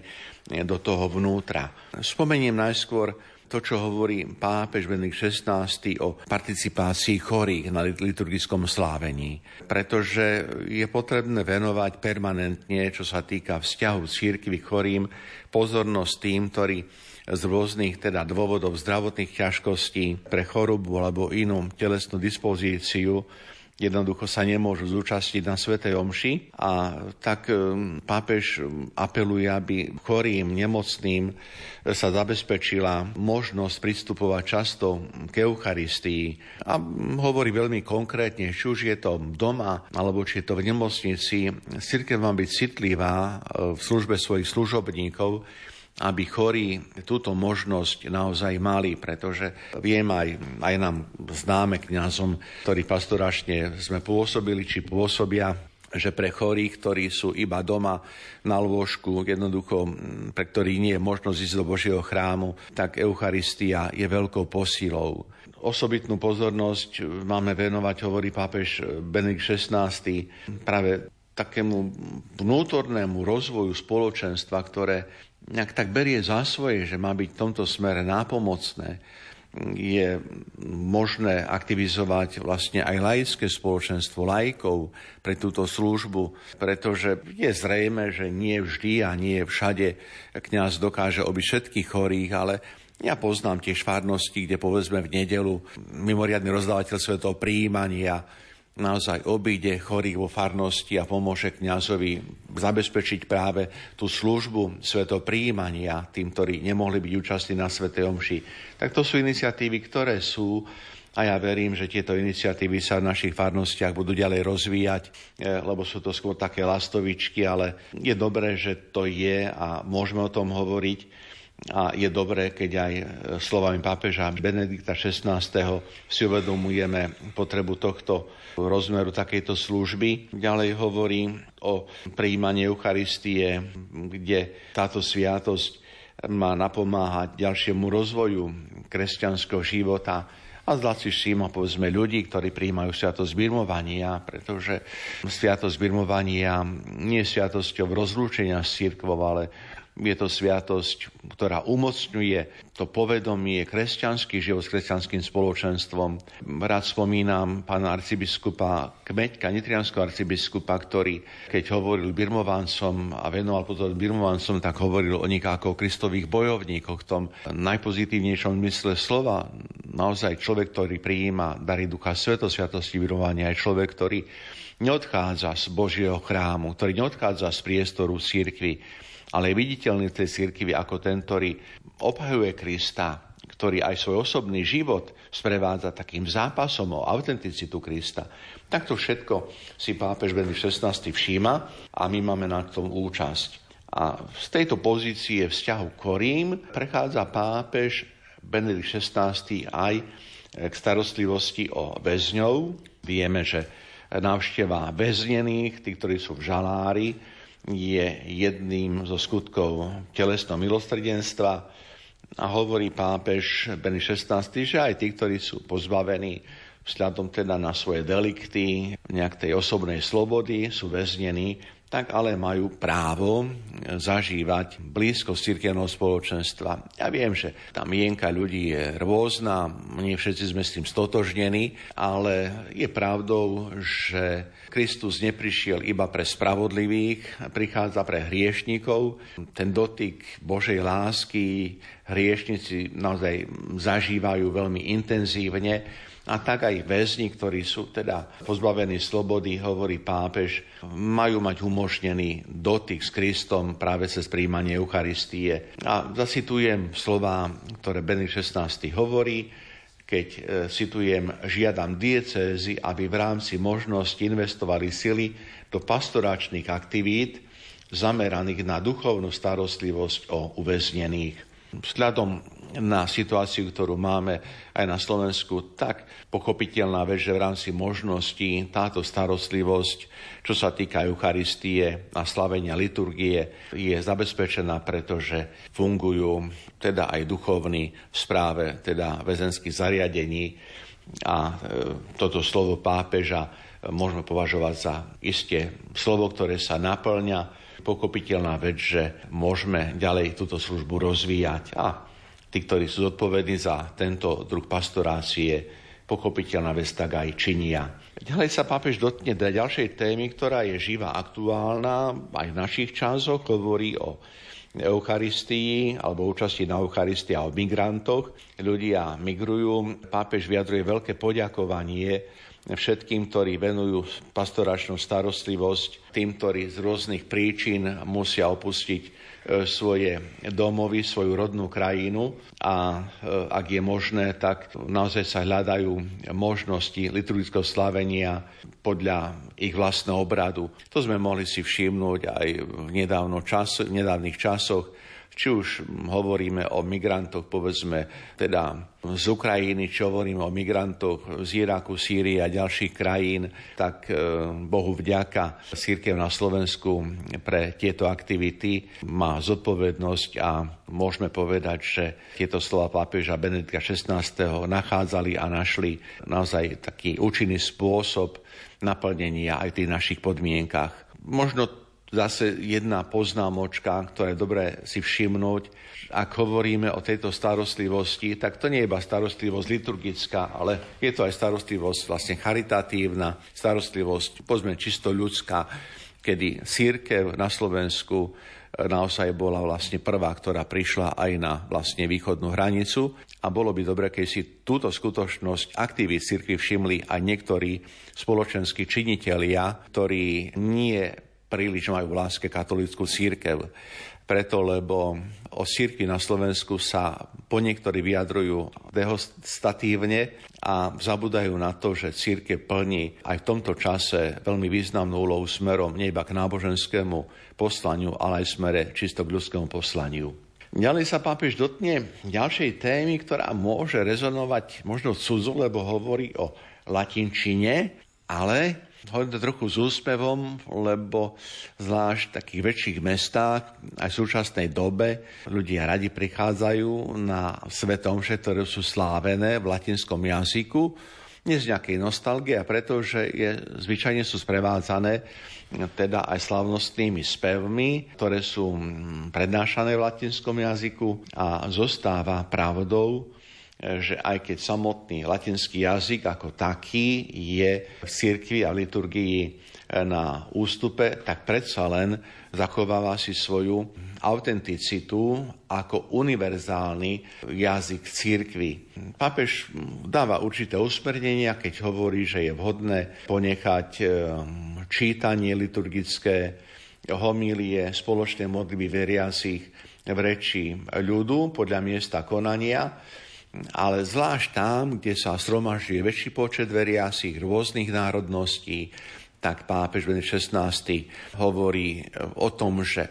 do toho vnútra. Spomeniem najskôr to, čo hovorí pápež Benedikt XVI o participácii chorých na liturgickom slávení. Pretože je potrebné venovať permanentne, čo sa týka vzťahu církvy chorým, pozornosť tým, ktorí z rôznych teda dôvodov zdravotných ťažkostí pre chorobu alebo inú telesnú dispozíciu jednoducho sa nemôžu zúčastniť na Svetej Omši a tak um, pápež apeluje, aby chorým, nemocným sa zabezpečila možnosť pristupovať často k Eucharistii a hovorí veľmi konkrétne, či už je to doma alebo či je to v nemocnici, církev má byť citlivá v službe svojich služobníkov, aby chorí túto možnosť naozaj mali, pretože viem aj, aj nám známe kňazom, ktorí pastoračne sme pôsobili, či pôsobia, že pre chorých, ktorí sú iba doma na lôžku, jednoducho, pre ktorých nie je možnosť ísť do Božieho chrámu, tak Eucharistia je veľkou posilou. Osobitnú pozornosť máme venovať, hovorí pápež Benedikt XVI, práve takému vnútornému rozvoju spoločenstva, ktoré nejak tak berie za svoje, že má byť v tomto smere nápomocné, je možné aktivizovať vlastne aj laické spoločenstvo lajkov pre túto službu, pretože je zrejme, že nie vždy a nie všade kňaz dokáže obyť všetkých chorých, ale ja poznám tiež farnosti, kde povedzme v nedelu mimoriadný rozdávateľ svetov príjmania naozaj obíde chorých vo farnosti a pomôže kňazovi zabezpečiť práve tú službu príjmania tým, ktorí nemohli byť účastní na Svetej Omši. Tak to sú iniciatívy, ktoré sú a ja verím, že tieto iniciatívy sa v našich farnostiach budú ďalej rozvíjať, eh, lebo sú to skôr také lastovičky, ale je dobré, že to je a môžeme o tom hovoriť. A je dobré, keď aj eh, slovami pápeža Benedikta XVI. si uvedomujeme potrebu tohto rozmeru takejto služby. Ďalej hovorí o príjmaní Eucharistie, kde táto sviatosť má napomáhať ďalšiemu rozvoju kresťanského života a zvlášť všíma povedzme ľudí, ktorí prijímajú sviatosť birmovania, pretože sviatosť birmovania nie je sviatosťou rozlúčenia s církvou, ale je to sviatosť, ktorá umocňuje to povedomie, kresťanský život s kresťanským spoločenstvom. Rád spomínam pána arcibiskupa Kmeďka, nitrianského arcibiskupa, ktorý, keď hovoril birmovancom a venoval potom birmovancom, tak hovoril o nich ako o kristových bojovníkoch v tom najpozitívnejšom mysle slova. Naozaj človek, ktorý prijíma dary Ducha Sveto, Sviatosti birmovania, je človek, ktorý neodchádza z Božieho chrámu, ktorý neodchádza z priestoru církvy, ale je viditeľný v tej cirkvi ako ten, ktorý obhajuje Krista, ktorý aj svoj osobný život sprevádza takým zápasom o autenticitu Krista. Takto všetko si pápež Benedikt XVI všíma a my máme na tom účasť. A z tejto pozície vzťahu Korím prechádza pápež Benedikt XVI aj k starostlivosti o väzňov. Vieme, že návšteva väznených, tí, ktorí sú v žalári, je jedným zo skutkov telesného milostredenstva a hovorí pápež Beny XVI, že aj tí, ktorí sú pozbavení vzhľadom teda na svoje delikty, nejak tej osobnej slobody, sú väznení, tak ale majú právo zažívať blízko cirkevného spoločenstva. Ja viem, že tá mienka ľudí je rôzna, nie všetci sme s tým stotožnení, ale je pravdou, že Kristus neprišiel iba pre spravodlivých, prichádza pre hriešnikov. Ten dotyk Božej lásky hriešnici naozaj zažívajú veľmi intenzívne a tak aj väzni, ktorí sú teda pozbavení slobody, hovorí pápež, majú mať umožnený dotyk s Kristom práve cez príjmanie Eucharistie. A zasitujem slova, ktoré Benedikt XVI hovorí, keď e, citujem, žiadam diecézy, aby v rámci možnosti investovali sily do pastoračných aktivít zameraných na duchovnú starostlivosť o uväznených. Vzhľadom na situáciu, ktorú máme aj na Slovensku, tak pochopiteľná vec, že v rámci možností táto starostlivosť, čo sa týka Eucharistie a slavenia liturgie, je zabezpečená, pretože fungujú teda aj duchovní v správe teda väzenských zariadení a e, toto slovo pápeža môžeme považovať za isté slovo, ktoré sa naplňa, pochopiteľná vec, že môžeme ďalej túto službu rozvíjať. A tí, ktorí sú zodpovední za tento druh pastorácie, pochopiteľná vec tak aj činia. Ďalej sa pápež dotkne ďalšej témy, ktorá je živá, aktuálna, aj v našich časoch, hovorí o Eucharistii alebo účasti na Eucharistii a o migrantoch. Ľudia migrujú. Pápež vyjadruje veľké poďakovanie všetkým, ktorí venujú pastoračnú starostlivosť, tým, ktorí z rôznych príčin musia opustiť svoje domovy, svoju rodnú krajinu a e, ak je možné, tak naozaj sa hľadajú možnosti liturgického slávenia podľa ich vlastného obradu. To sme mohli si všimnúť aj v čas, nedávnych časoch, či už hovoríme o migrantoch, povedzme, teda z Ukrajiny, či hovoríme o migrantoch z Iraku, Sýrie a ďalších krajín, tak e, Bohu vďaka Církev na Slovensku pre tieto aktivity má zodpovednosť a môžeme povedať, že tieto slova pápeža Benedikta XVI. nachádzali a našli naozaj taký účinný spôsob naplnenia aj v tých našich podmienkach. Možno zase jedna poznámočka, ktorá je dobré si všimnúť. Ak hovoríme o tejto starostlivosti, tak to nie je iba starostlivosť liturgická, ale je to aj starostlivosť vlastne charitatívna, starostlivosť, pozme čisto ľudská, kedy církev na Slovensku e, naozaj bola vlastne prvá, ktorá prišla aj na vlastne východnú hranicu a bolo by dobre, keď si túto skutočnosť aktivít cirkvi všimli aj niektorí spoločenskí činitelia, ktorí nie príliš majú v láske katolickú církev. Preto, lebo o církvi na Slovensku sa po niektorí vyjadrujú dehostatívne a zabudajú na to, že církev plní aj v tomto čase veľmi významnú úlohu smerom nie k náboženskému poslaniu, ale aj smere čisto k ľudskému poslaniu. Ďalej sa pápež dotkne ďalšej témy, ktorá môže rezonovať možno cudzu, lebo hovorí o latinčine, ale Hovorím to trochu s úspevom, lebo zvlášť v takých väčších mestách, aj v súčasnej dobe, ľudia radi prichádzajú na svetomše, ktoré sú slávené v latinskom jazyku, nie z nejakej nostalgie, a pretože je, zvyčajne sú sprevádzané teda aj slavnostnými spevmi, ktoré sú prednášané v latinskom jazyku a zostáva pravdou, že aj keď samotný latinský jazyk ako taký je v cirkvi a v liturgii na ústupe, tak predsa len zachováva si svoju autenticitu ako univerzálny jazyk cirkvi. Papež dáva určité usmernenia, keď hovorí, že je vhodné ponechať eh, čítanie liturgické, homílie, spoločné modlitby veriacich v reči ľudu podľa miesta konania, ale zvlášť tam, kde sa sromažuje väčší počet veriacich rôznych národností, tak pápež Benedikt XVI hovorí o tom, že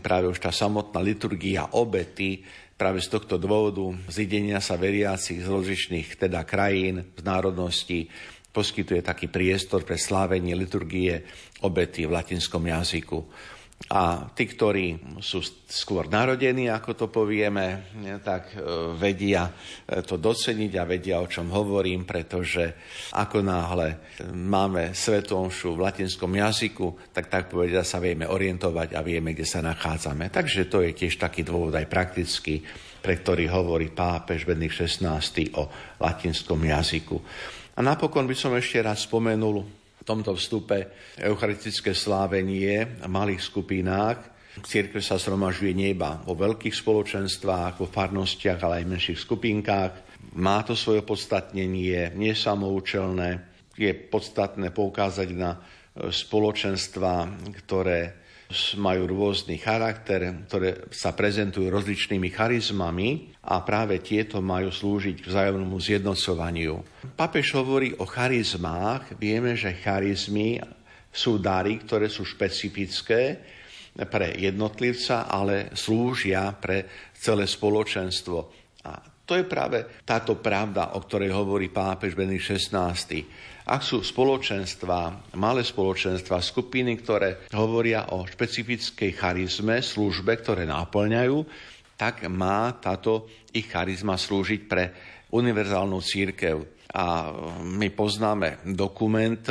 práve už tá samotná liturgia obety práve z tohto dôvodu zidenia sa veriacich z rozličných teda krajín, z národností, poskytuje taký priestor pre slávenie liturgie obety v latinskom jazyku. A tí, ktorí sú skôr narodení, ako to povieme, tak e, vedia e, to doceniť a vedia, o čom hovorím, pretože ako náhle máme svetomšu v latinskom jazyku, tak tak povedia sa vieme orientovať a vieme, kde sa nachádzame. Takže to je tiež taký dôvod aj praktický, pre ktorý hovorí pápež Benedikt XVI o latinskom jazyku. A napokon by som ešte raz spomenul v tomto vstupe eucharistické slávenie v malých skupinách. Církev sa zhromažuje nie iba vo veľkých spoločenstvách, vo farnostiach, ale aj v menších skupinkách. Má to svoje podstatnenie, nie samoučelné. Je podstatné poukázať na spoločenstva, ktoré majú rôzny charakter, ktoré sa prezentujú rozličnými charizmami a práve tieto majú slúžiť k vzájomnému zjednocovaniu. Papež hovorí o charizmách. Vieme, že charizmy sú dary, ktoré sú špecifické pre jednotlivca, ale slúžia pre celé spoločenstvo. A to je práve táto pravda, o ktorej hovorí pápež Benedikt XVI. Ak sú spoločenstva, malé spoločenstva, skupiny, ktoré hovoria o špecifickej charizme, službe, ktoré náplňajú, tak má táto ich charizma slúžiť pre univerzálnu církev. A my poznáme dokument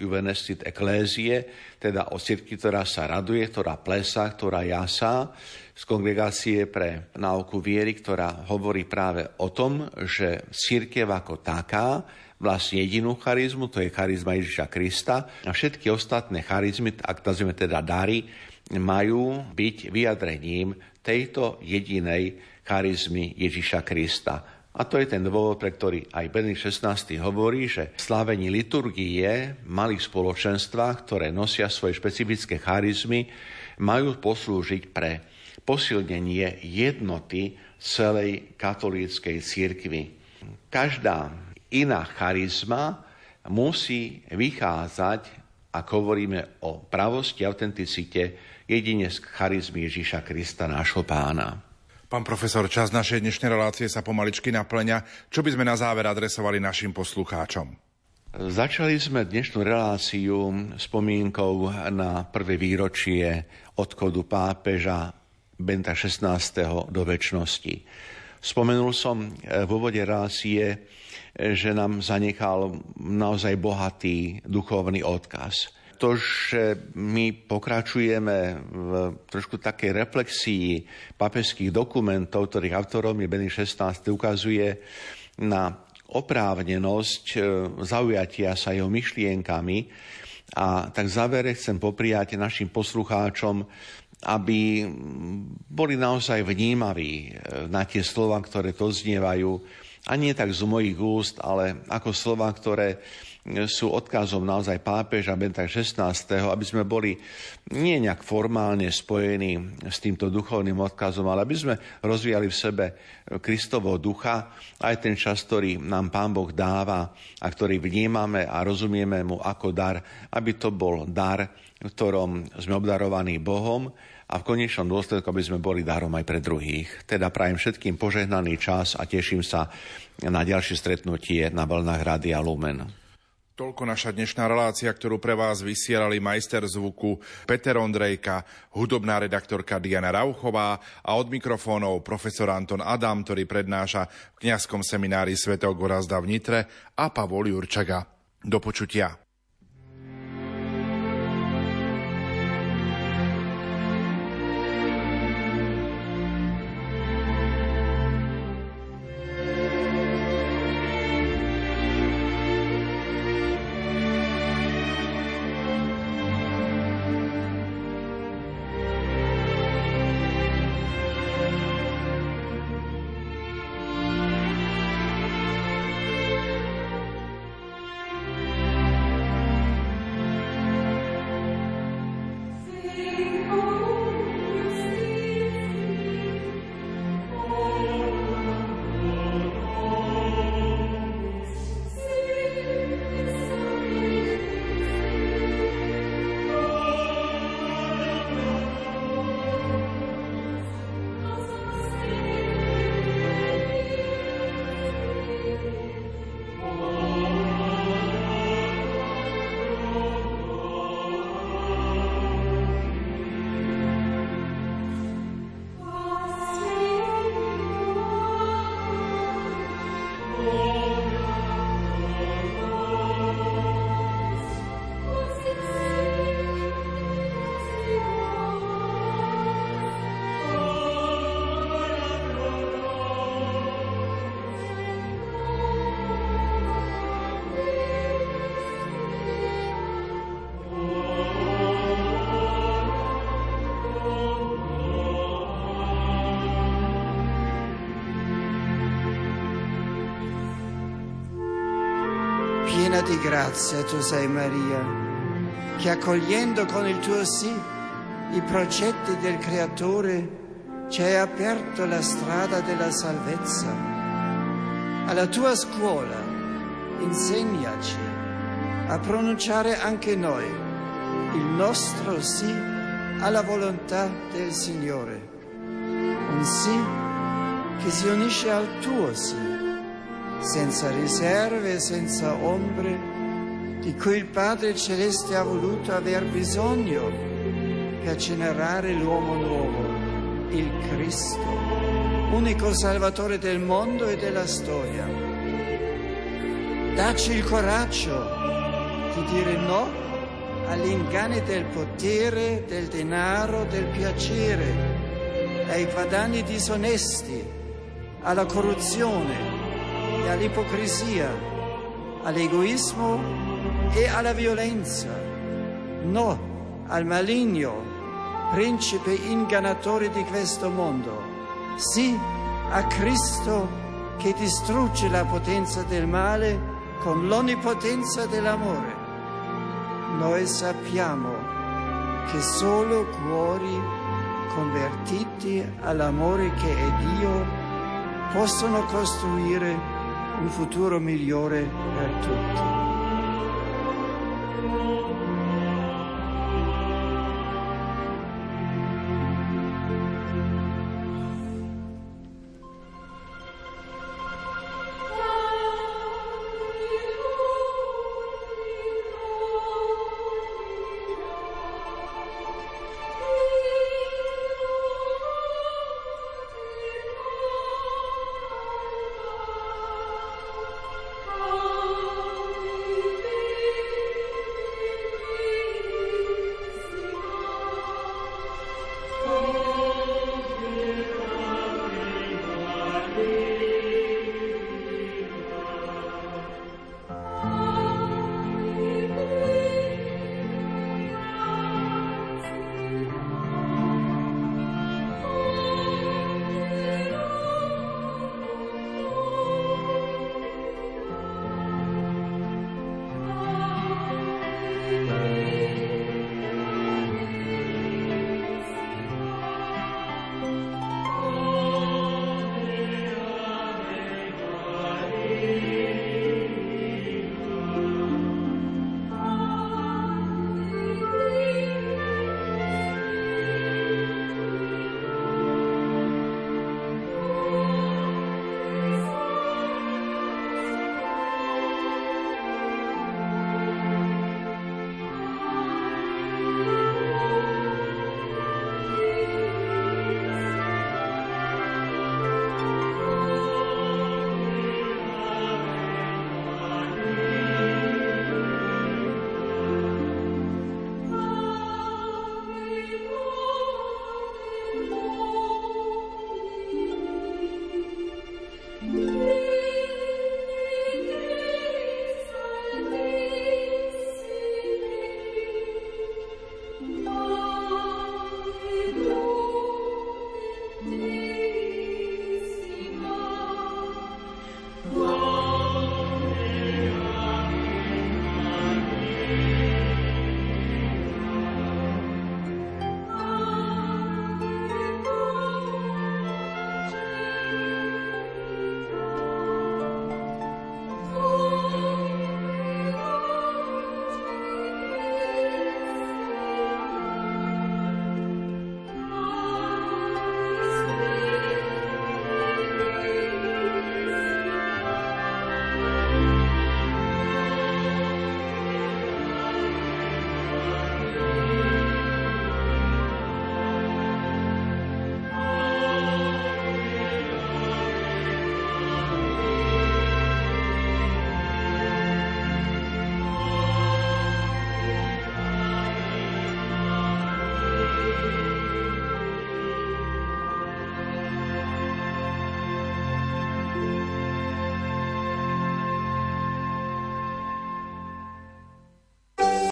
Juvenestit Ecclesiae, teda o cirkvi, ktorá sa raduje, ktorá plesá, ktorá jasá, z kongregácie pre náuku viery, ktorá hovorí práve o tom, že církev ako taká vlastne jedinú charizmu, to je charizma Ježiša Krista a všetky ostatné charizmy, ak nazveme teda dary, majú byť vyjadrením tejto jedinej charizmy Ježiša Krista. A to je ten dôvod, pre ktorý aj Benedikt XVI hovorí, že slávení liturgie malých spoločenstva, ktoré nosia svoje špecifické charizmy, majú poslúžiť pre posilnenie jednoty celej katolíckej církvy. Každá iná charizma musí vychádzať, ak hovoríme o pravosti autenticite, jedine z charizmy Ježíša Krista, nášho pána. Pán profesor, čas našej dnešnej relácie sa pomaličky naplňa. Čo by sme na záver adresovali našim poslucháčom? Začali sme dnešnú reláciu spomienkou na prvé výročie odchodu pápeža Benta 16. do väčšnosti. Spomenul som v úvode relácie že nám zanechal naozaj bohatý duchovný odkaz. To, že my pokračujeme v trošku takej reflexii papežských dokumentov, ktorých autorom je Benny XVI, ukazuje na oprávnenosť e, zaujatia sa jeho myšlienkami. A tak v závere chcem popriať našim poslucháčom, aby boli naozaj vnímaví e, na tie slova, ktoré to znievajú, a nie tak z mojich úst, ale ako slova, ktoré sú odkazom naozaj pápeža Benta XVI, aby sme boli nie nejak formálne spojení s týmto duchovným odkazom, ale aby sme rozvíjali v sebe Kristovo ducha, aj ten čas, ktorý nám Pán Boh dáva a ktorý vnímame a rozumieme mu ako dar, aby to bol dar, ktorom sme obdarovaní Bohom a v konečnom dôsledku, aby sme boli darom aj pre druhých. Teda prajem všetkým požehnaný čas a teším sa na ďalšie stretnutie na vlnách Rádia Lumen. Toľko naša dnešná relácia, ktorú pre vás vysielali majster zvuku Peter Ondrejka, hudobná redaktorka Diana Rauchová a od mikrofónov profesor Anton Adam, ktorý prednáša v kňazskom seminári Sv. Gorazda v Nitre a Pavol Jurčaga. Do počutia. Di grazia tu sei Maria, che accogliendo con il tuo sì i progetti del Creatore ci hai aperto la strada della salvezza. Alla tua scuola insegnaci a pronunciare anche noi il nostro sì alla volontà del Signore, un sì che si unisce al tuo sì senza riserve, senza ombre, di cui il Padre Celeste ha voluto aver bisogno per generare l'uomo nuovo, il Cristo, unico Salvatore del mondo e della storia. Dacci il coraggio di dire no all'inganno del potere, del denaro, del piacere, ai guadagni disonesti, alla corruzione e all'ipocrisia, all'egoismo e alla violenza. No al maligno, principe ingannatore di questo mondo. Sì a Cristo che distrugge la potenza del male con l'onnipotenza dell'amore. Noi sappiamo che solo cuori convertiti all'amore che è Dio possono costruire un futuro migliore per tutti.